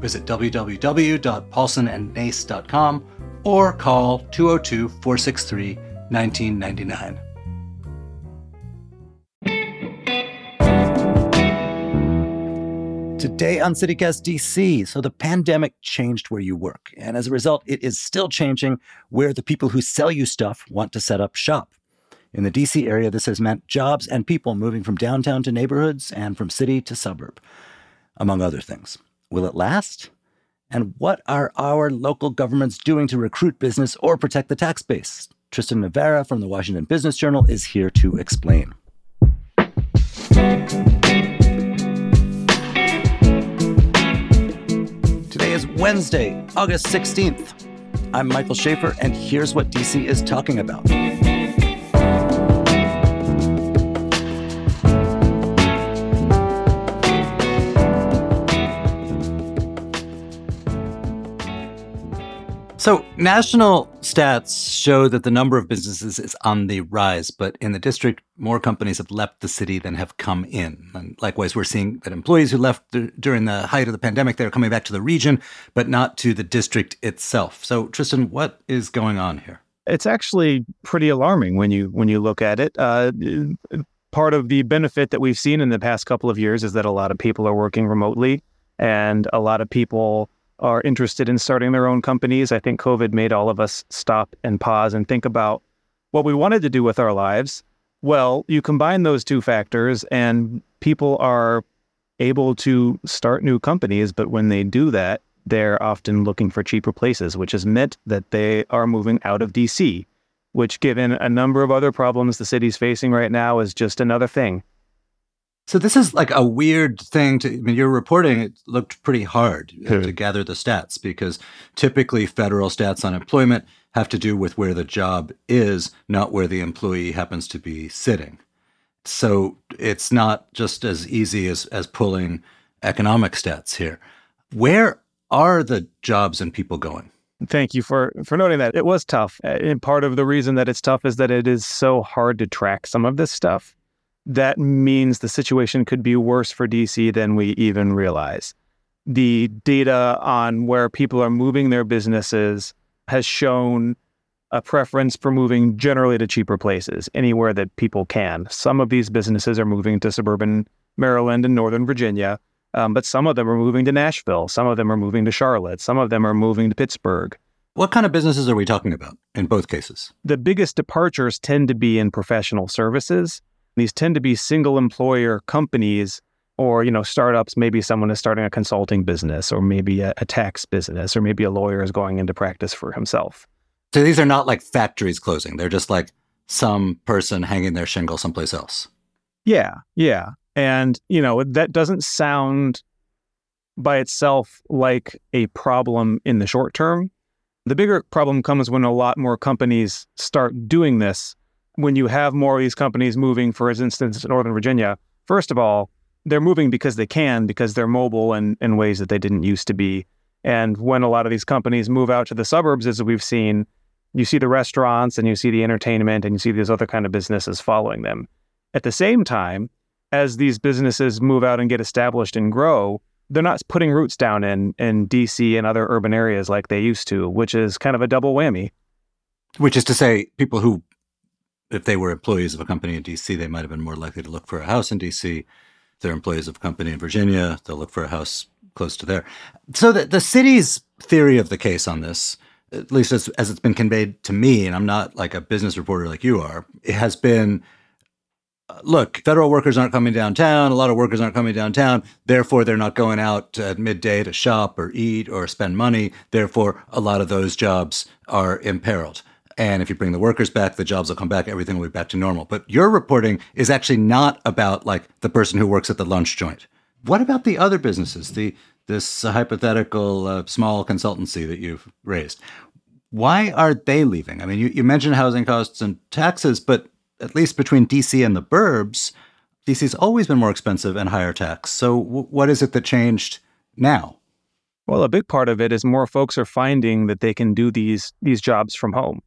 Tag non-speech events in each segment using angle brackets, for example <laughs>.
Visit www.paulsonandnace.com or call 202 463 1999. Today on CityCast DC, so the pandemic changed where you work. And as a result, it is still changing where the people who sell you stuff want to set up shop. In the DC area, this has meant jobs and people moving from downtown to neighborhoods and from city to suburb, among other things. Will it last? And what are our local governments doing to recruit business or protect the tax base? Tristan Navarra from the Washington Business Journal is here to explain. Today is Wednesday, August 16th. I'm Michael Schaffer, and here's what DC is talking about. So, national stats show that the number of businesses is on the rise, but in the district, more companies have left the city than have come in. And likewise, we're seeing that employees who left the, during the height of the pandemic, they're coming back to the region, but not to the district itself. So, Tristan, what is going on here? It's actually pretty alarming when you when you look at it. Uh, part of the benefit that we've seen in the past couple of years is that a lot of people are working remotely, and a lot of people are interested in starting their own companies. I think COVID made all of us stop and pause and think about what we wanted to do with our lives. Well, you combine those two factors, and people are able to start new companies. But when they do that, they're often looking for cheaper places, which has meant that they are moving out of DC, which, given a number of other problems the city's facing right now, is just another thing. So this is like a weird thing to I mean your reporting it looked pretty hard hmm. to gather the stats because typically federal stats on employment have to do with where the job is, not where the employee happens to be sitting. So it's not just as easy as as pulling economic stats here. Where are the jobs and people going? Thank you for for noting that. It was tough. And part of the reason that it's tough is that it is so hard to track some of this stuff that means the situation could be worse for DC than we even realize. The data on where people are moving their businesses has shown a preference for moving generally to cheaper places, anywhere that people can. Some of these businesses are moving to suburban Maryland and Northern Virginia, um, but some of them are moving to Nashville. Some of them are moving to Charlotte. Some of them are moving to Pittsburgh. What kind of businesses are we talking about in both cases? The biggest departures tend to be in professional services. These tend to be single employer companies or, you know, startups. Maybe someone is starting a consulting business or maybe a, a tax business or maybe a lawyer is going into practice for himself. So these are not like factories closing. They're just like some person hanging their shingle someplace else. Yeah. Yeah. And, you know, that doesn't sound by itself like a problem in the short term. The bigger problem comes when a lot more companies start doing this when you have more of these companies moving, for instance, Northern Virginia, first of all, they're moving because they can, because they're mobile in, in ways that they didn't used to be. And when a lot of these companies move out to the suburbs, as we've seen, you see the restaurants and you see the entertainment and you see these other kind of businesses following them. At the same time, as these businesses move out and get established and grow, they're not putting roots down in in DC and other urban areas like they used to, which is kind of a double whammy. Which is to say, people who if they were employees of a company in DC, they might have been more likely to look for a house in DC. If they're employees of a company in Virginia, they'll look for a house close to there. So the, the city's theory of the case on this, at least as, as it's been conveyed to me, and I'm not like a business reporter like you are, it has been uh, look, federal workers aren't coming downtown. A lot of workers aren't coming downtown. Therefore, they're not going out at midday to shop or eat or spend money. Therefore, a lot of those jobs are imperiled. And if you bring the workers back, the jobs will come back, everything will be back to normal. But your reporting is actually not about like the person who works at the lunch joint. What about the other businesses, the this hypothetical uh, small consultancy that you've raised? Why are they leaving? I mean, you, you mentioned housing costs and taxes, but at least between DC and the burbs, DC's always been more expensive and higher tax. So, w- what is it that changed now? Well, a big part of it is more folks are finding that they can do these these jobs from home,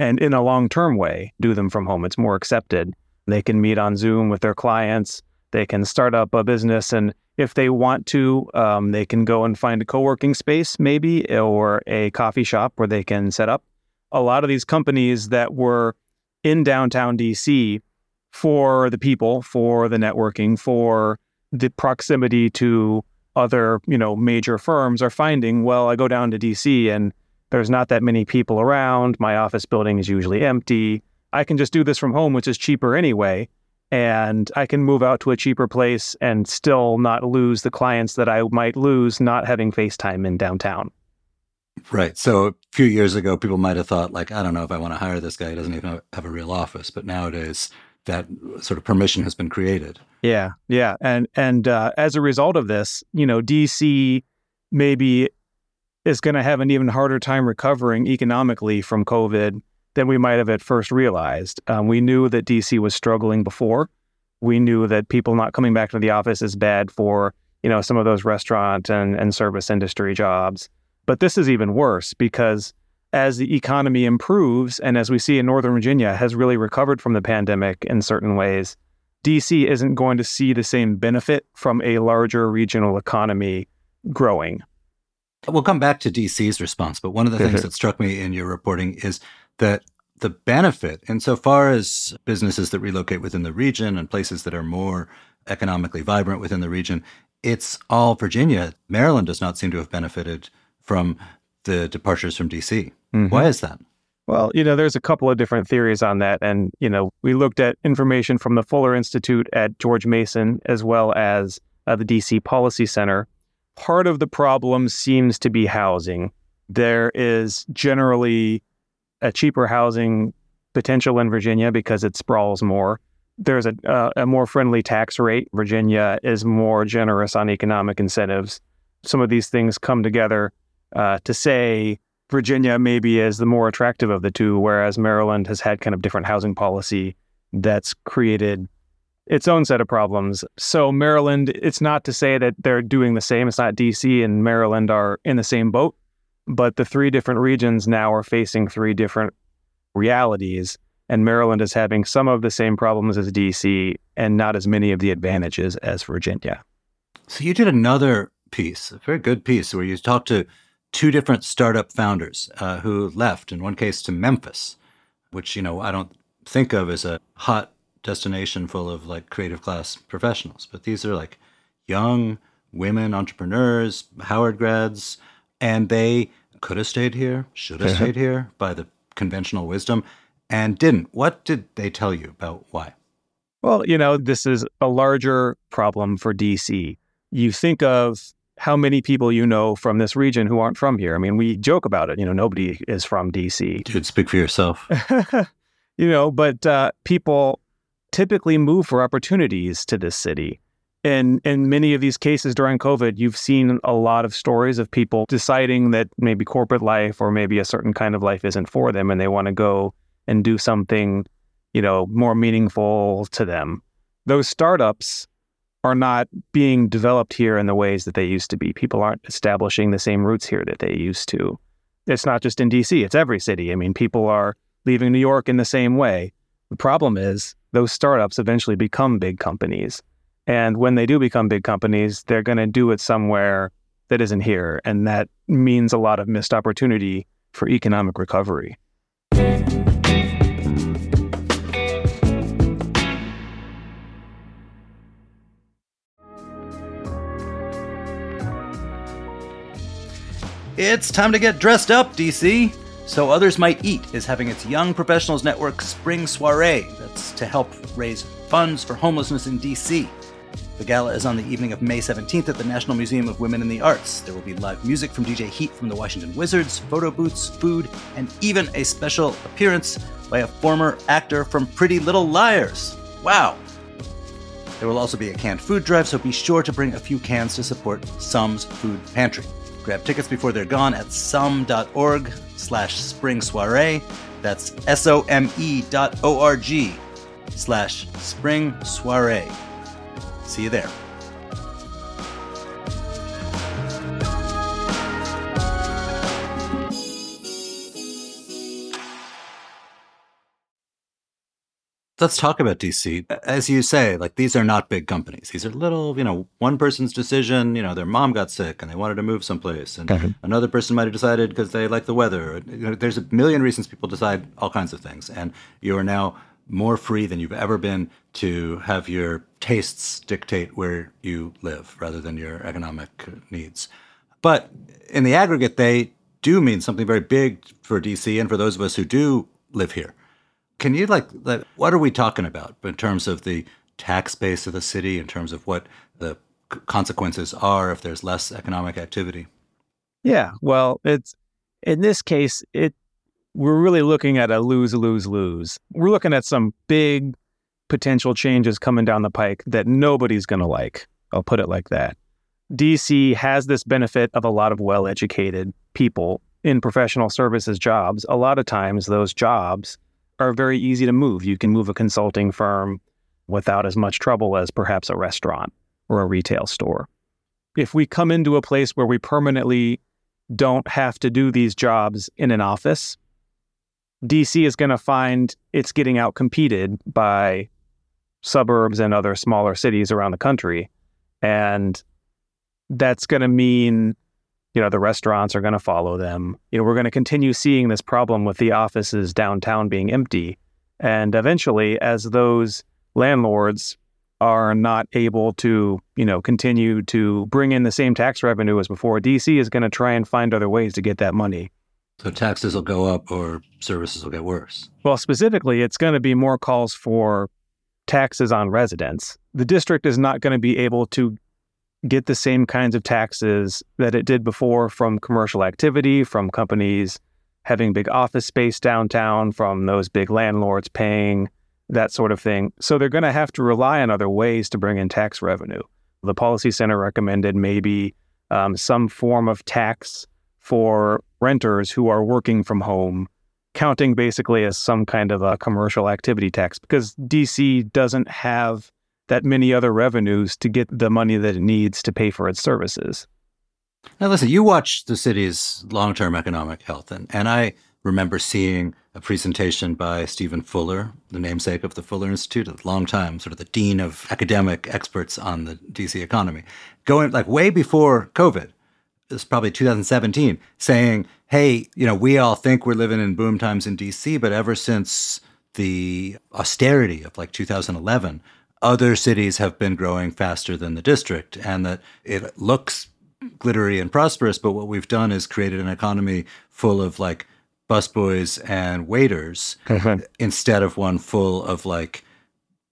and in a long term way, do them from home. It's more accepted. They can meet on Zoom with their clients. They can start up a business, and if they want to, um, they can go and find a co working space, maybe, or a coffee shop where they can set up. A lot of these companies that were in downtown DC for the people, for the networking, for the proximity to other, you know, major firms are finding, well, I go down to DC and there's not that many people around. My office building is usually empty. I can just do this from home, which is cheaper anyway. And I can move out to a cheaper place and still not lose the clients that I might lose not having FaceTime in downtown. Right. So a few years ago, people might have thought, like, I don't know if I want to hire this guy. He doesn't even have a real office. But nowadays, that sort of permission has been created. Yeah, yeah, and and uh, as a result of this, you know, DC maybe is going to have an even harder time recovering economically from COVID than we might have at first realized. Um, we knew that DC was struggling before. We knew that people not coming back to the office is bad for you know some of those restaurant and, and service industry jobs. But this is even worse because as the economy improves, and as we see in Northern Virginia has really recovered from the pandemic in certain ways, DC isn't going to see the same benefit from a larger regional economy growing. We'll come back to DC's response, but one of the things <laughs> that struck me in your reporting is that the benefit, insofar as businesses that relocate within the region and places that are more economically vibrant within the region, it's all Virginia. Maryland does not seem to have benefited from the departures from DC. Mm-hmm. Why is that? Well, you know, there's a couple of different theories on that. And, you know, we looked at information from the Fuller Institute at George Mason as well as uh, the DC Policy Center. Part of the problem seems to be housing. There is generally a cheaper housing potential in Virginia because it sprawls more. There's a, uh, a more friendly tax rate. Virginia is more generous on economic incentives. Some of these things come together uh, to say Virginia maybe is the more attractive of the two, whereas Maryland has had kind of different housing policy that's created its own set of problems. So Maryland, it's not to say that they're doing the same. It's not DC and Maryland are in the same boat, but the three different regions now are facing three different realities. And Maryland is having some of the same problems as DC and not as many of the advantages as Virginia. So you did another piece, a very good piece, where you talked to two different startup founders uh, who left, in one case to Memphis, which, you know, I don't think of as a hot destination full of like creative class professionals, but these are like young women entrepreneurs, Howard grads, and they could have stayed here, should have stayed here by the conventional wisdom, and didn't. What did they tell you about why? Well, you know, this is a larger problem for DC. You think of how many people you know from this region who aren't from here. I mean, we joke about it. You know, nobody is from DC. Dude, speak for yourself. <laughs> you know, but uh, people typically move for opportunities to this city. And in many of these cases during COVID, you've seen a lot of stories of people deciding that maybe corporate life or maybe a certain kind of life isn't for them and they want to go and do something, you know, more meaningful to them. Those startups are not being developed here in the ways that they used to be. People aren't establishing the same roots here that they used to. It's not just in DC, it's every city. I mean, people are leaving New York in the same way. The problem is those startups eventually become big companies. And when they do become big companies, they're going to do it somewhere that isn't here. And that means a lot of missed opportunity for economic recovery. It's time to get dressed up, DC. So Others Might Eat is having its Young Professionals Network Spring Soiree that's to help raise funds for homelessness in DC. The gala is on the evening of May 17th at the National Museum of Women in the Arts. There will be live music from DJ Heat from the Washington Wizards, photo booths, food, and even a special appearance by a former actor from Pretty Little Liars. Wow! There will also be a canned food drive, so be sure to bring a few cans to support SOME's Food Pantry. Grab tickets before they're gone at some.org slash spring soiree. That's S-O-M-E dot O-R-G slash spring soiree. See you there. Let's talk about DC. As you say, like these are not big companies. These are little, you know, one person's decision. You know, their mom got sick and they wanted to move someplace, and another person might have decided because they like the weather. You know, there's a million reasons people decide all kinds of things, and you are now more free than you've ever been to have your tastes dictate where you live rather than your economic needs. But in the aggregate, they do mean something very big for DC and for those of us who do live here. Can you like, like what are we talking about in terms of the tax base of the city, in terms of what the consequences are if there's less economic activity? Yeah, well, it's in this case, it we're really looking at a lose lose lose. We're looking at some big potential changes coming down the pike that nobody's going to like. I'll put it like that. DC has this benefit of a lot of well-educated people in professional services jobs. A lot of times those jobs are very easy to move. You can move a consulting firm without as much trouble as perhaps a restaurant or a retail store. If we come into a place where we permanently don't have to do these jobs in an office, DC is going to find it's getting out competed by suburbs and other smaller cities around the country. And that's going to mean, you know, the restaurants are going to follow them. You know, we're going to continue seeing this problem with the offices downtown being empty. And eventually, as those landlords are not able to, you know, continue to bring in the same tax revenue as before, DC is going to try and find other ways to get that money. So taxes will go up or services will get worse. Well, specifically, it's going to be more calls for taxes on residents. The district is not going to be able to get the same kinds of taxes that it did before from commercial activity, from companies having big office space downtown, from those big landlords paying that sort of thing. So they're going to have to rely on other ways to bring in tax revenue. The Policy Center recommended maybe um, some form of tax for renters who are working from home, counting basically as some kind of a commercial activity tax because DC doesn't have that many other revenues to get the money that it needs to pay for its services. Now, listen, you watch the city's long term economic health, and, and I remember seeing a presentation by Stephen Fuller, the namesake of the Fuller Institute, a long time, sort of the dean of academic experts on the DC economy, going like way before COVID. It's probably 2017, saying, hey, you know, we all think we're living in boom times in DC, but ever since the austerity of like 2011, other cities have been growing faster than the district, and that it looks glittery and prosperous, but what we've done is created an economy full of like busboys and waiters mm-hmm. instead of one full of like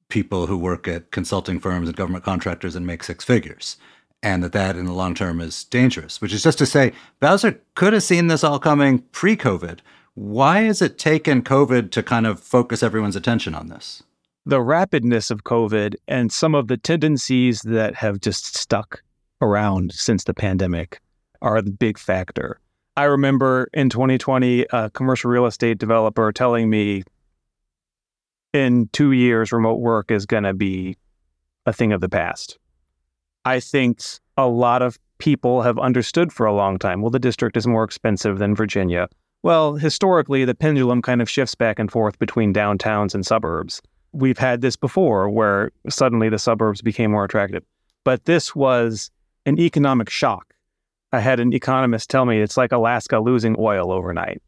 people who work at consulting firms and government contractors and make six figures. And that that in the long term is dangerous, which is just to say, Bowser could have seen this all coming pre COVID. Why has it taken COVID to kind of focus everyone's attention on this? The rapidness of COVID and some of the tendencies that have just stuck around since the pandemic are the big factor. I remember in 2020, a commercial real estate developer telling me in two years, remote work is going to be a thing of the past. I think a lot of people have understood for a long time well, the district is more expensive than Virginia. Well, historically, the pendulum kind of shifts back and forth between downtowns and suburbs we've had this before where suddenly the suburbs became more attractive. But this was an economic shock. I had an economist tell me it's like Alaska losing oil overnight.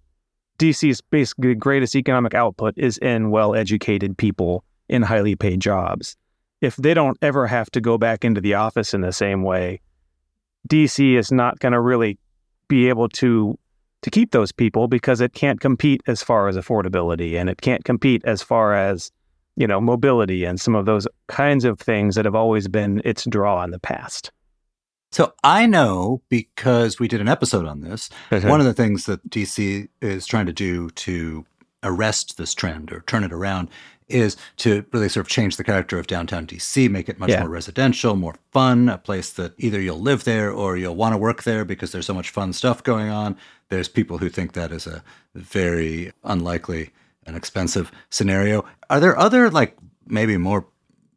DC's basically greatest economic output is in well educated people in highly paid jobs. If they don't ever have to go back into the office in the same way, DC is not going to really be able to to keep those people because it can't compete as far as affordability and it can't compete as far as you know, mobility and some of those kinds of things that have always been its draw in the past. So I know because we did an episode on this. Mm-hmm. One of the things that DC is trying to do to arrest this trend or turn it around is to really sort of change the character of downtown DC, make it much Yeah. more residential, more fun, a place that either you'll live there or you'll want to work there because there's so much fun stuff going on. There's people who think that is a very unlikely and expensive scenario. Are there other, like, maybe more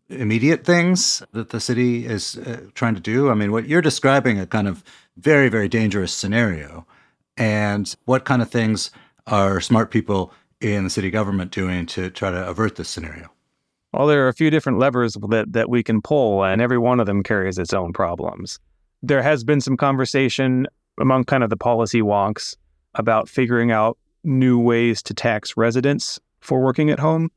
immediate things that the city is uh, trying to do? I mean, what you're describing a kind of very, very dangerous scenario. And what kind of things are smart people in the city government doing to try to avert this scenario? Well, there are a few different levers that, that we can pull, and every one of them carries its own problems. There has been some conversation among kind of the policy wonks about figuring out new ways to tax residents for working at home.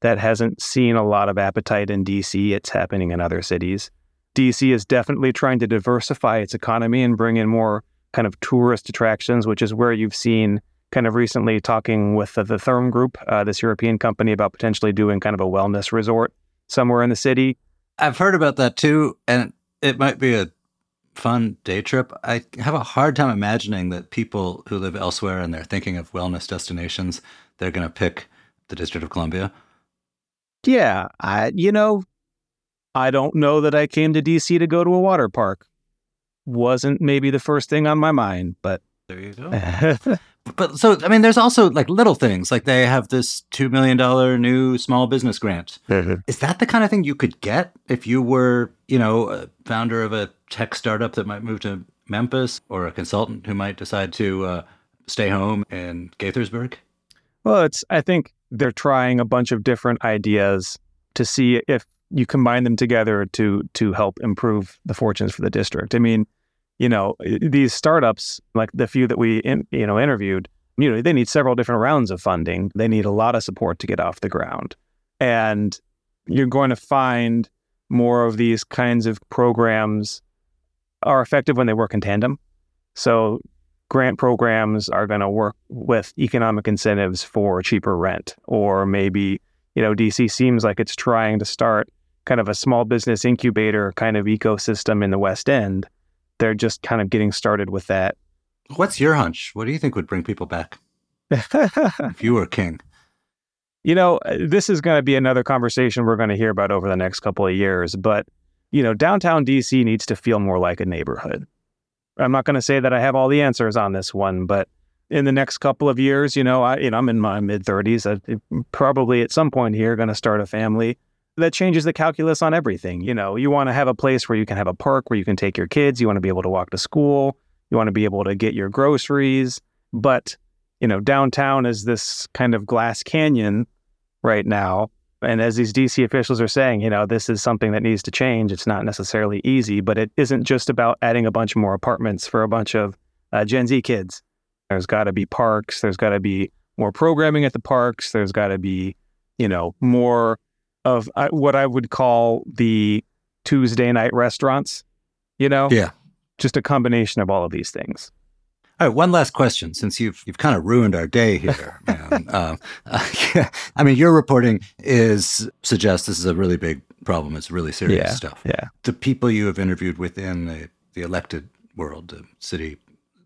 That hasn't seen a lot of appetite in DC. It's happening in other cities. DC is definitely trying to diversify its economy and bring in more kind of tourist attractions, which is where you've seen kind of recently talking with the, the Therme Group, uh, this European company, about potentially doing kind of a wellness resort somewhere in the city. I've heard about that too, and it might be a fun day trip. I have a hard time imagining that people who live elsewhere and they're thinking of wellness destinations, they're going to pick the District of Columbia. Yeah, I you know, I don't know that I came to DC to go to a water park. Wasn't maybe the first thing on my mind, but there you go. <laughs> but so I mean, there's also like little things like they have this two million dollar new small business grant. Mm-hmm. Is that the kind of thing you could get if you were, you know, a founder of a tech startup that might move to Memphis or a consultant who might decide to uh, stay home in Gaithersburg? Well, it's I think they're trying a bunch of different ideas to see if you combine them together to to help improve the fortunes for the district. I mean, you know, these startups, like the few that we in, you know interviewed, you know, they need several different rounds of funding. They need a lot of support to get off the ground, and you're going to find more of these kinds of programs are effective when they work in tandem. So grant programs are going to work with economic incentives for cheaper rent or maybe you know dc seems like it's trying to start kind of a small business incubator kind of ecosystem in the West End. They're just kind of getting started with that. What's your hunch? What do you think would bring people back <laughs> if you were king? You know, this is going to be another conversation we're going to hear about over the next couple of years. But, you know, downtown DC needs to feel more like a neighborhood. I'm not going to say that I have all the answers on this one, but in the next couple of years, you know, I, you know, I'm in my mid 30s. I probably at some point here going to start a family that changes the calculus on everything. You know, you want to have a place where you can have a park where you can take your kids. You want to be able to walk to school. You want to be able to get your groceries. But, you know, downtown is this kind of glass canyon right now. And as these DC officials are saying, you know, this is something that needs to change. It's not necessarily easy, but it isn't just about adding a bunch more apartments for a bunch of uh, Gen Z kids. There's got to be parks. There's got to be more programming at the parks. There's got to be, you know, more of uh, what I would call the Tuesday night restaurants, you know? Yeah. Just a combination of all of these things. All right, one last question, since you've you've kind of ruined our day here. <laughs> uh, uh, <laughs> I mean, your reporting is suggests this is a really big problem. It's really serious yeah, stuff. Yeah. The people you have interviewed within the, the elected world, the city,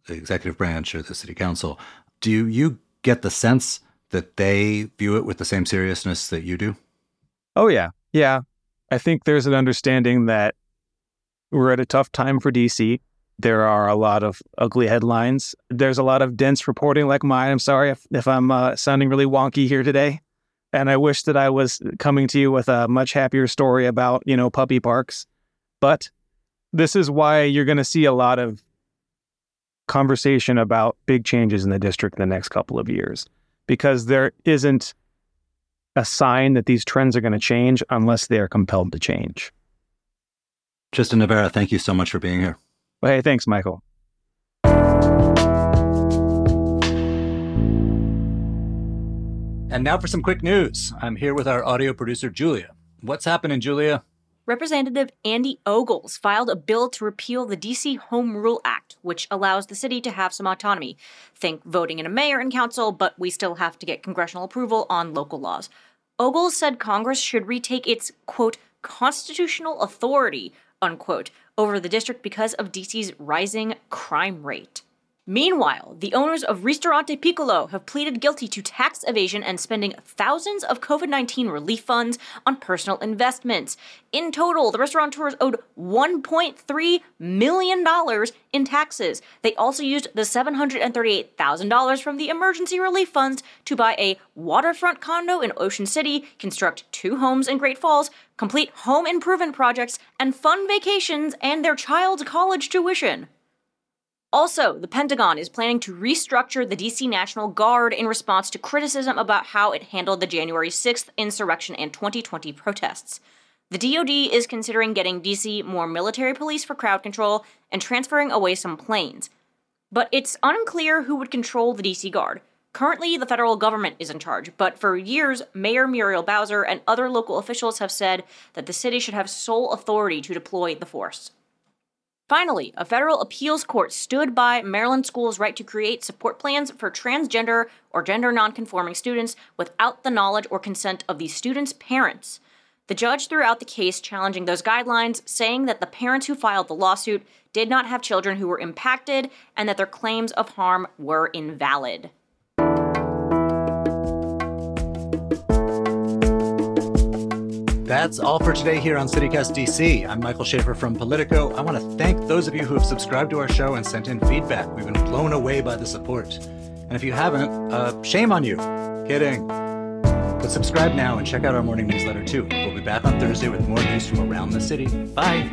the executive branch, or the city council, do you get the sense that they view it with the same seriousness that you do? Oh, yeah. Yeah. I think there's an understanding that we're at a tough time for DC. There are a lot of ugly headlines. There's a lot of dense reporting like mine. I'm sorry if, if I'm uh, sounding really wonky here today. And I wish that I was coming to you with a much happier story about, you know, puppy parks. But this is why you're going to see a lot of conversation about big changes in the district in the next couple of years because there isn't a sign that these trends are going to change unless they are compelled to change. Tristan Navera, thank you so much for being here. Well, hey, thanks, Michael. And now for some quick news. I'm here with our audio producer, Julia. What's happening, Julia? Representative Andy Ogles filed a bill to repeal the DC Home Rule Act, which allows the city to have some autonomy. Think voting in a mayor and council, but we still have to get congressional approval on local laws. Ogles said Congress should retake its, quote, constitutional authority, unquote, over the district because of DC's rising crime rate. Meanwhile, the owners of Ristorante Piccolo have pleaded guilty to tax evasion and spending thousands of COVID 19 relief funds on personal investments. In total, the restaurateurs owed $1.3 million in taxes. They also used the $738,000 from the emergency relief funds to buy a waterfront condo in Ocean City, construct two homes in Great Falls, complete home improvement projects, and fund vacations and their child's college tuition. Also, the Pentagon is planning to restructure the DC National Guard in response to criticism about how it handled the January 6th insurrection and 2020 protests. The DoD is considering getting DC more military police for crowd control and transferring away some planes. But it's unclear who would control the DC Guard. Currently, the federal government is in charge, but for years, Mayor Muriel Bowser and other local officials have said that the city should have sole authority to deploy the force. Finally, a federal appeals court stood by Maryland schools' right to create support plans for transgender or gender nonconforming students without the knowledge or consent of the students' parents. The judge threw out the case challenging those guidelines, saying that the parents who filed the lawsuit did not have children who were impacted and that their claims of harm were invalid. That's all for today here on CityCast DC. I'm Michael Schaffer from Politico. I want to thank those of you who have subscribed to our show and sent in feedback. We've been blown away by the support. And if you haven't, uh, shame on you. Kidding. But subscribe now and check out our morning newsletter too. We'll be back on Thursday with more news from around the city. Bye.